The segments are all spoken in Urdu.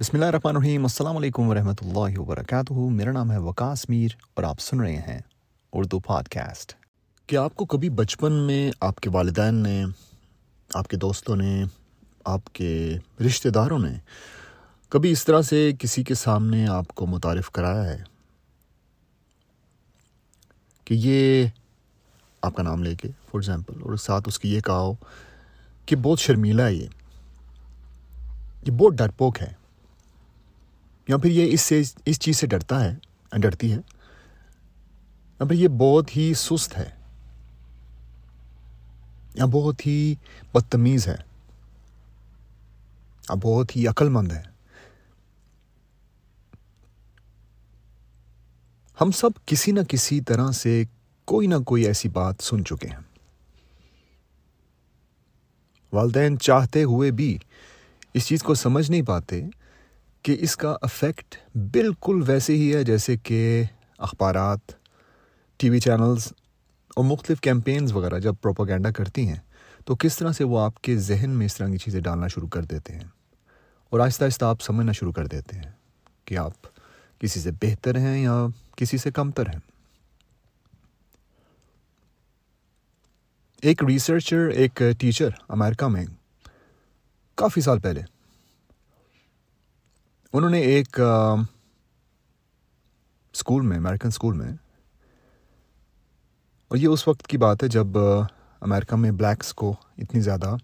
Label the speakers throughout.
Speaker 1: بسم اللہ الرحمن الرحیم۔ السلام علیکم ورحمۃ اللہ وبرکاتہ۔ میرا نام ہے وکاس میر اور آپ سن رہے ہیں اردو پاڈ کاسٹ کیا آپ کو کبھی بچپن میں آپ کے والدین نے، آپ کے دوستوں نے، آپ کے رشتہ داروں نے کبھی اس طرح سے کسی کے سامنے آپ کو متعارف کرایا ہے؟ کہ یہ آپ کا نام لے کے فار ایگزامپل اور ساتھ اس کی یہ کہا ہو کہ بہت شرمیلا ہے یہ۔ یہ بہت ڈرپوک ہے۔ یا پھر یہ اس سے اس چیز سے ڈرتا ہے، ڈرتی ہے۔ یا پھر یہ بہت ہی سست ہے۔ یا بہت ہی بدتمیز ہے۔ یا بہت ہی عقل مند ہے۔ ہم سب کسی نہ کسی طرح سے کوئی نہ کوئی ایسی بات سن چکے ہیں۔ والدین چاہتے ہوئے بھی اس چیز کو سمجھ نہیں پاتے کہ اس کا افیکٹ بالکل ویسے ہی ہے جیسے کہ اخبارات، ٹی وی چینلز اور مختلف کیمپینز وغیرہ جب پروپوگینڈا کرتی ہیں، تو کس طرح سے وہ آپ کے ذہن میں اس طرح کی چیزیں ڈالنا شروع کر دیتے ہیں؟ اور آہستہ آہستہ آپ سمجھنا شروع کر دیتے ہیں کہ آپ کسی سے بہتر ہیں یا کسی سے کمتر ہیں۔ ایک ریسرچر ایک ٹیچر امریکہ میں، کافی سال پہلے انہوں نے ایک اسکول میں امیریکن اسکول میں، اور یہ اس وقت کی بات ہے جب امیرکا میں بلیکس کو اتنی زیادہ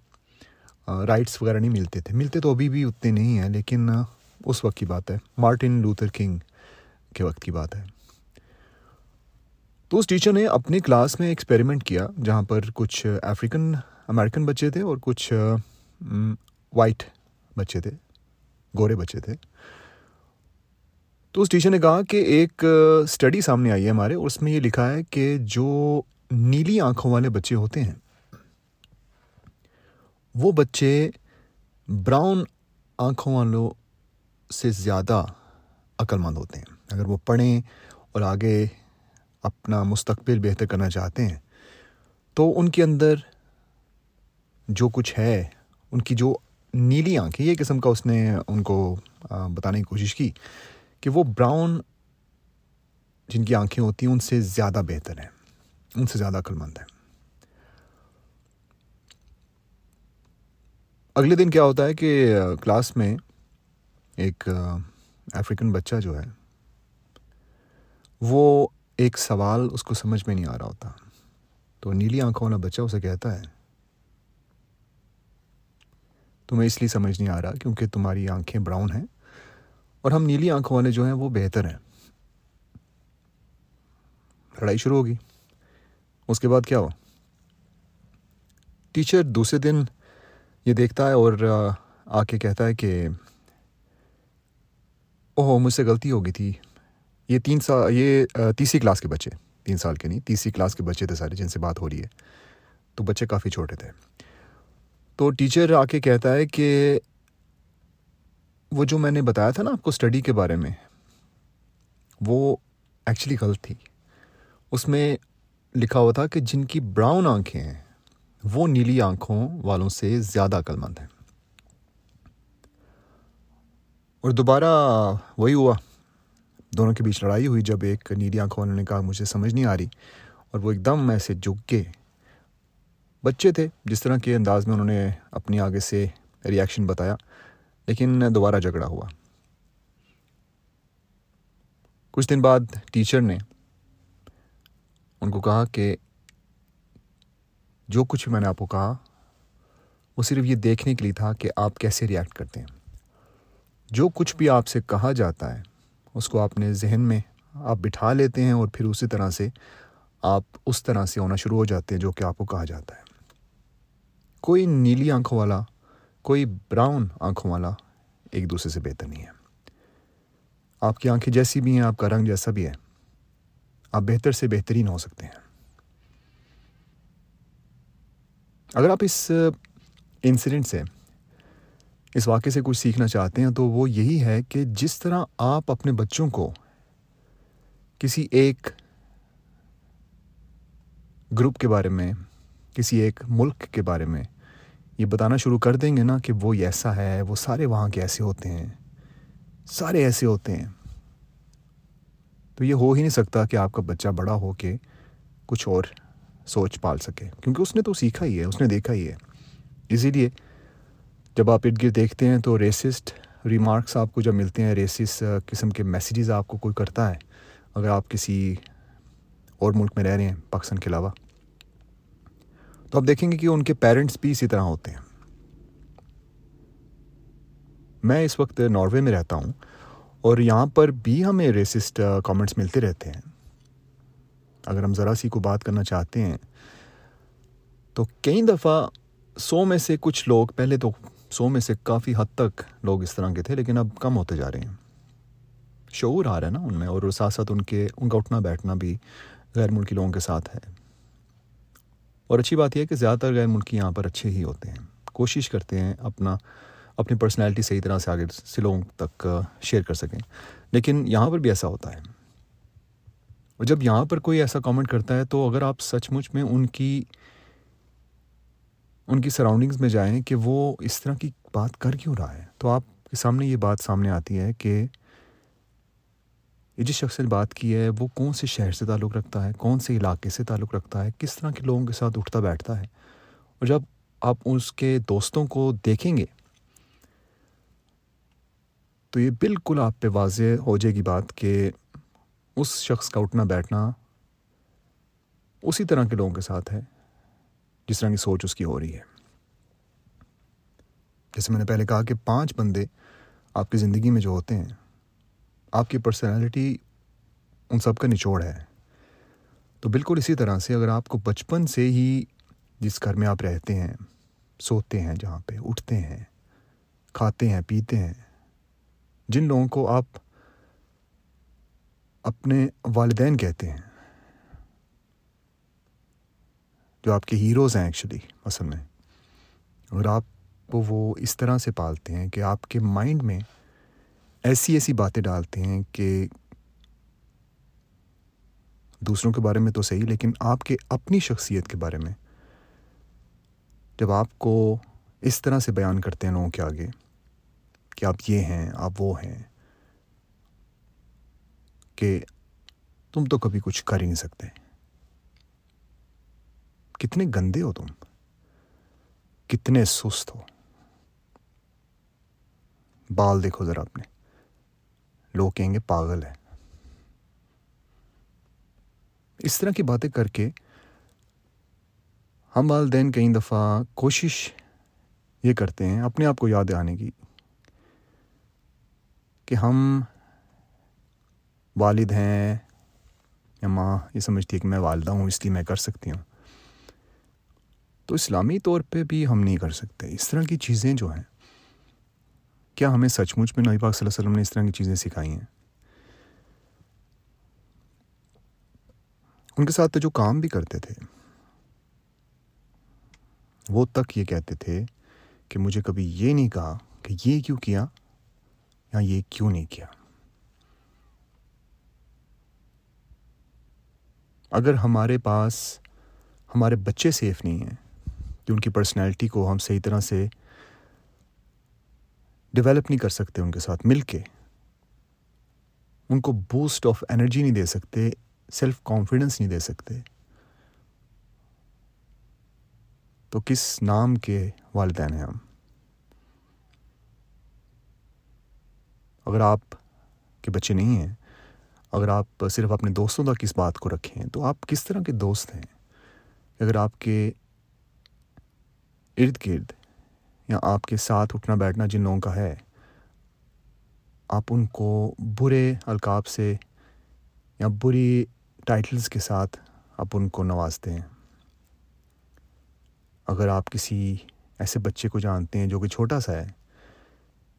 Speaker 1: رائٹس وغیرہ نہیں ملتے تھے۔ ملتے تو ابھی بھی اتنے نہیں ہیں، لیکن اس وقت کی بات ہے۔ مارٹن لوتھر کنگ کے وقت کی بات ہے۔ تو اس ٹیچر نے اپنی کلاس میں ایکسپیریمنٹ کیا، جہاں پر کچھ افریقن امیریکن بچے تھے اور کچھ وائٹ بچے تھے، گورے بچے تھے۔ تو اس ٹیچر نے کہا کہ ایک اسٹڈی سامنے آئی ہے ہمارے اور اس میں یہ لکھا ہے کہ جو نیلی آنکھوں والے بچے ہوتے ہیں، وہ بچے براؤن آنکھوں والوں سے زیادہ عقل مند ہوتے ہیں۔ اگر وہ پڑھیں اور آگے اپنا مستقبل بہتر کرنا چاہتے ہیں، تو ان کے اندر جو کچھ ہے، ان کی جو نیلی آنکھیں یہ قسم کا اس نے ان کو بتانے کی کوشش کی۔ کہ وہ براؤن جن کی آنکھیں ہوتی ہیں، ان سے زیادہ بہتر ہیں، ان سے زیادہ عقل مند ہیں۔ اگلے دن کیا ہوتا ہے کہ کلاس میں ایک افریقن بچہ جو ہے، وہ ایک سوال اس کو سمجھ میں نہیں آ رہا ہوتا۔ تو نیلی آنکھوں والا بچہ اسے کہتا ہے، تمہیں اس لیے سمجھ نہیں آ رہا کیونکہ تمہاری آنکھیں براؤن ہیں اور ہم نیلی آنکھوں والے جو ہیں وہ بہتر ہیں۔ لڑائی شروع ہوگی۔ اس کے بعد کیا ہو ٹیچر دوسرے دن یہ دیکھتا ہے اور، آ کے کہتا ہے کہ، اوہ، مجھ سے غلطی ہو گئی تھی۔ یہ تین سال یہ تیسری کلاس کے بچے۔ تین سال کے نہیں، تیسری کلاس کے بچے تھے سارے جن سے بات ہو رہی ہے۔ تو بچے کافی چھوٹے تھے۔ تو ٹیچر آ کے کہتا ہے کہ وہ جو میں نے بتایا تھا نا آپ کو اسٹڈی کے بارے میں، وہ ایکچولی غلط تھی۔ اس میں لکھا ہوا تھا کہ جن کی براؤن آنکھیں ہیں، وہ نیلی آنکھوں والوں سے زیادہ عقل مند ہیں۔ اور دوبارہ وہی ہوا۔ دونوں کے بیچ لڑائی ہوئی جب ایک نیلی آنکھوں والوں نے کہا، مجھے سمجھ نہیں آ رہی۔ اور وہ ایک دم ایسے جھک کے بچے تھے، جس طرح کے انداز میں انہوں نے اپنی آگے سے ریئیکشن بتایا۔ لیکن دوبارہ جھگڑا ہوا۔ کچھ دن بعد ٹیچر نے ان کو کہا کہ جو کچھ میں نے آپ کو کہا، وہ صرف یہ دیکھنے کے لیے تھا کہ آپ کیسے ریئیکٹ کرتے ہیں۔ جو کچھ بھی آپ سے کہا جاتا ہے، اس کو اپنے ذہن میں آپ بٹھا لیتے ہیں اور پھر اسی طرح سے آپ اس طرح سے ہونا شروع ہو جاتے ہیں جو کہ آپ کو کہا جاتا ہے۔ کوئی نیلی آنکھوں والا کوئی براؤن آنکھوں والا ایک دوسرے سے بہتر نہیں ہے۔ آپ کی آنکھیں جیسی بھی ہیں، آپ کا رنگ جیسا بھی ہے، آپ بہتر سے بہترین ہو سکتے ہیں۔ اگر آپ اس انسیڈنٹ سے، اس واقعے سے کچھ سیکھنا چاہتے ہیں، تو وہ یہی ہے کہ جس طرح آپ اپنے بچوں کو کسی ایک گروپ کے بارے میں، کسی ایک ملک کے بارے میں یہ بتانا شروع کر دیں گے نا کہ وہ ایسا ہے، وہ سارے وہاں کے ایسے ہوتے ہیں، سارے ایسے ہوتے ہیں۔ تو یہ ہو ہی نہیں سکتا کہ آپ کا بچہ بڑا ہو کے کچھ اور سوچ پال سکے، کیونکہ اس نے تو سیکھا ہی ہے، اس نے دیکھا ہی ہے۔ اسی لیے جب آپ ارد گرد دیکھتے ہیں تو ریسسٹ ریمارکس آپ کو جب ملتے ہیں ریسس قسم کے میسیجز آپ کو کوئی کرتا ہے، اگر آپ کسی اور ملک میں رہ رہے ہیں، پاکستان کے علاوہ۔ تو آپ دیکھیں گے کہ ان کے پیرنٹس بھی اسی طرح ہوتے ہیں۔ میں اس وقت ناروے میں رہتا ہوں اور یہاں پر بھی ہمیں ریسسٹ کامنٹس ملتے رہتے ہیں۔ اگر ہم ذرا سی کو بات کرنا چاہتے ہیں، تو کئی دفعہ سو میں سے کچھ لوگ، پہلے تو سو میں سے کافی حد تک لوگ اس طرح کے تھے، لیکن اب کم ہوتے جا رہے ہیں۔ شعور آ رہا ہے نا ان میں، اور ساتھ ساتھ ان کے، ان کا اٹھنا بیٹھنا بھی غیر ملکی لوگوں کے ساتھ ہے۔ اور اچھی بات یہ ہے کہ زیادہ تر غیر ملکی یہاں پر اچھے ہی ہوتے ہیں۔ کوشش کرتے ہیں اپنا، اپنی پرسنالٹی صحیح طرح سے آگے سے لوگوں تک شیئر کر سکیں۔ لیکن یہاں پر بھی ایسا ہوتا ہے۔ اور جب یہاں پر کوئی ایسا کامنٹ کرتا ہے تو اگر آپ سچ مچ میں ان کی ان کی سراؤنڈنگز میں جائیں کہ وہ اس طرح کی بات کر کیوں رہا ہے؟ تو آپ کے سامنے یہ بات سامنے آتی ہے کہ جس شخص نے بات کی ہے، وہ کون سے شہر سے تعلق رکھتا ہے؟ کون سے علاقے سے تعلق رکھتا ہے؟ کس طرح کے لوگوں کے ساتھ اٹھتا بیٹھتا ہے؟ اور جب آپ اس کے دوستوں کو دیکھیں گے، تو یہ بالکل آپ پہ واضح ہو جائے گی بات کہ اس شخص کا اٹھنا بیٹھنا اسی طرح کے لوگوں کے ساتھ ہے، جس طرح کی سوچ اس کی ہو رہی ہے۔ جیسے میں نے پہلے کہا کہ پانچ بندے آپ کی زندگی میں جو ہوتے ہیں آپ کی پرسنالٹی ان سب کا نچوڑ ہے۔ تو بالکل اسی طرح سے اگر آپ کو بچپن سے ہی جس گھر میں آپ رہتے ہیں، سوتے ہیں، جہاں پہ اٹھتے ہیں، کھاتے ہیں، پیتے ہیں، جن لوگوں کو آپ اپنے والدین کہتے ہیں، جو آپ کے ہیروز ہیں ایکچولی اصل میں، اور آپ کو وہ اس طرح سے پالتے ہیں کہ آپ کے مائنڈ میں ایسی ایسی باتیں ڈالتے ہیں کہ دوسروں کے بارے میں تو صحیح، لیکن آپ کے اپنی شخصیت کے بارے میں جب آپ کو اس طرح سے بیان کرتے ہیں لوگوں کے آگے کہ آپ یہ ہیں، آپ وہ ہیں، کہ تم تو کبھی کچھ کر ہی نہیں سکتے۔ کتنے گندے ہو تم، کتنے سست ہو۔ بال دیکھو ذرا اپنے۔ لوگ کہیں گے پاگل ہے اس طرح کی باتیں کر کے ہم والدین کئی دفعہ کوشش یہ کرتے ہیں اپنے آپ کو یاد آنے کی کہ ہم والد ہیں یا ماں، یہ سمجھتی ہے کہ میں والدہ ہوں، اس لیے میں کر سکتی ہوں۔ تو اسلامی طور پہ بھی ہم نہیں کر سکتے۔ اس طرح کی چیزیں جو ہیں کیا ہمیں سچ مچ میں نبی پاک صلی اللہ علیہ وسلم نے اس طرح کی چیزیں سکھائی ہیں؟ ان کے ساتھ تو جو کام بھی کرتے تھے، وہ تک یہ کہتے تھے کہ مجھے کبھی یہ نہیں کہا کہ یہ کیوں کیا یا یہ کیوں نہیں کیا۔ اگر ہمارے پاس ہمارے بچے سیف نہیں ہیں کہ ان کی پرسنالٹی کو ہم صحیح طرح سے ڈیولپ نہیں کر سکتے ان کے ساتھ، مل کے۔ ان کو بوسٹ آف انرجی نہیں دے سکتے سیلف کانفیڈنس نہیں دے سکتے۔ تو کس نام کے والدین ہیں ہم؟ اگر آپ کے بچے نہیں ہیں، اگر آپ صرف اپنے دوستوں تک اس بات کو رکھیں، تو آپ کس طرح کے دوست ہیں؟ اگر آپ کے ارد گرد یا آپ کے ساتھ اٹھنا بیٹھنا جن لوگوں کا ہے، آپ ان کو برے القاب سے یا بری ٹائٹلز کے ساتھ آپ ان کو نوازتے ہیں۔ اگر آپ کسی ایسے بچے کو جانتے ہیں جو کہ چھوٹا سا ہے،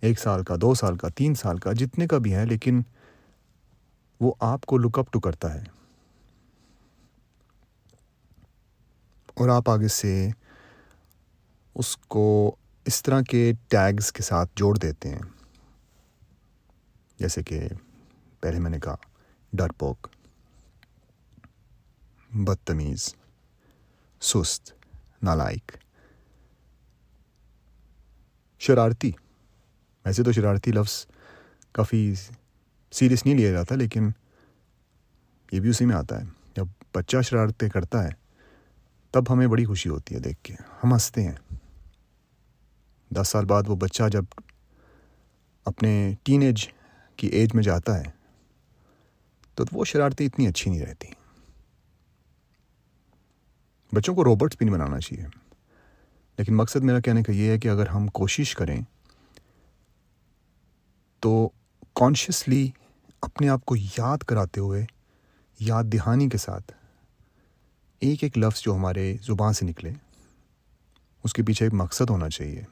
Speaker 1: ایک سال کا، دو سال کا، تین سال کا، جتنے کا بھی ہے لیکن وہ آپ کو لک اپ ٹو کرتا ہے۔ اور آپ آگے سے اس کو اس طرح کے ٹیگز کے ساتھ جوڑ دیتے ہیں۔ جیسے کہ پہلے میں نے کہا، ڈر پوک، بدتمیز، سست، نالائق۔ شرارتی، ویسے تو شرارتی لفظ کافی سیریس نہیں لیا جاتا، لیکن یہ بھی اسی میں آتا ہے۔ جب بچہ شرارتیں کرتا ہے، تب ہمیں بڑی خوشی ہوتی ہے دیکھ کے۔ ہم ہنستے ہیں۔ دس سال بعد وہ بچہ جب اپنے ٹین ایج کی ایج میں جاتا ہے، تو وہ شرارتیں اتنی اچھی نہیں رہتی۔ بچوں کو روبوٹس بھی نہیں بنانا چاہیے۔ لیکن مقصد میرا کہنے کا یہ ہے کہ اگر ہم کوشش کریں تو کانشیسلی اپنے آپ کو یاد کراتے ہوئے، یاد دہانی کے ساتھ ایک ایک لفظ جو ہمارے زبان سے نکلے، اس کے پیچھے ایک مقصد ہونا چاہیے۔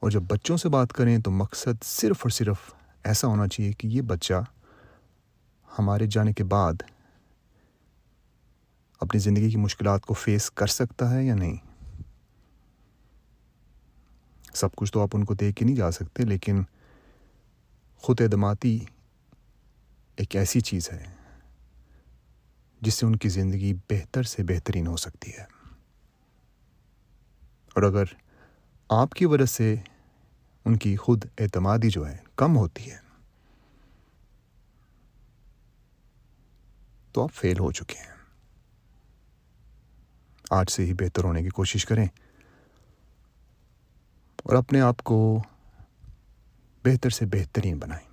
Speaker 1: اور جب بچوں سے بات کریں تو مقصد صرف اور صرف ایسا ہونا چاہیے کہ یہ بچہ ہمارے جانے کے بعد اپنی زندگی کی مشکلات کو فیس کر سکتا ہے یا نہیں۔ سب کچھ تو آپ ان کو دیکھ کے نہیں جا سکتے، لیکن خود اعتمادی ایک ایسی چیز ہے جس سے ان کی زندگی بہتر سے بہترین ہو سکتی ہے۔ اور اگر آپ کی وجہ سے ان کی خود اعتمادی جو ہے کم ہوتی ہے۔ تو آپ فیل ہو چکے ہیں۔ آج سے ہی بہتر ہونے کی کوشش کریں۔ اور اپنے آپ کو بہتر سے بہترین بنائیں۔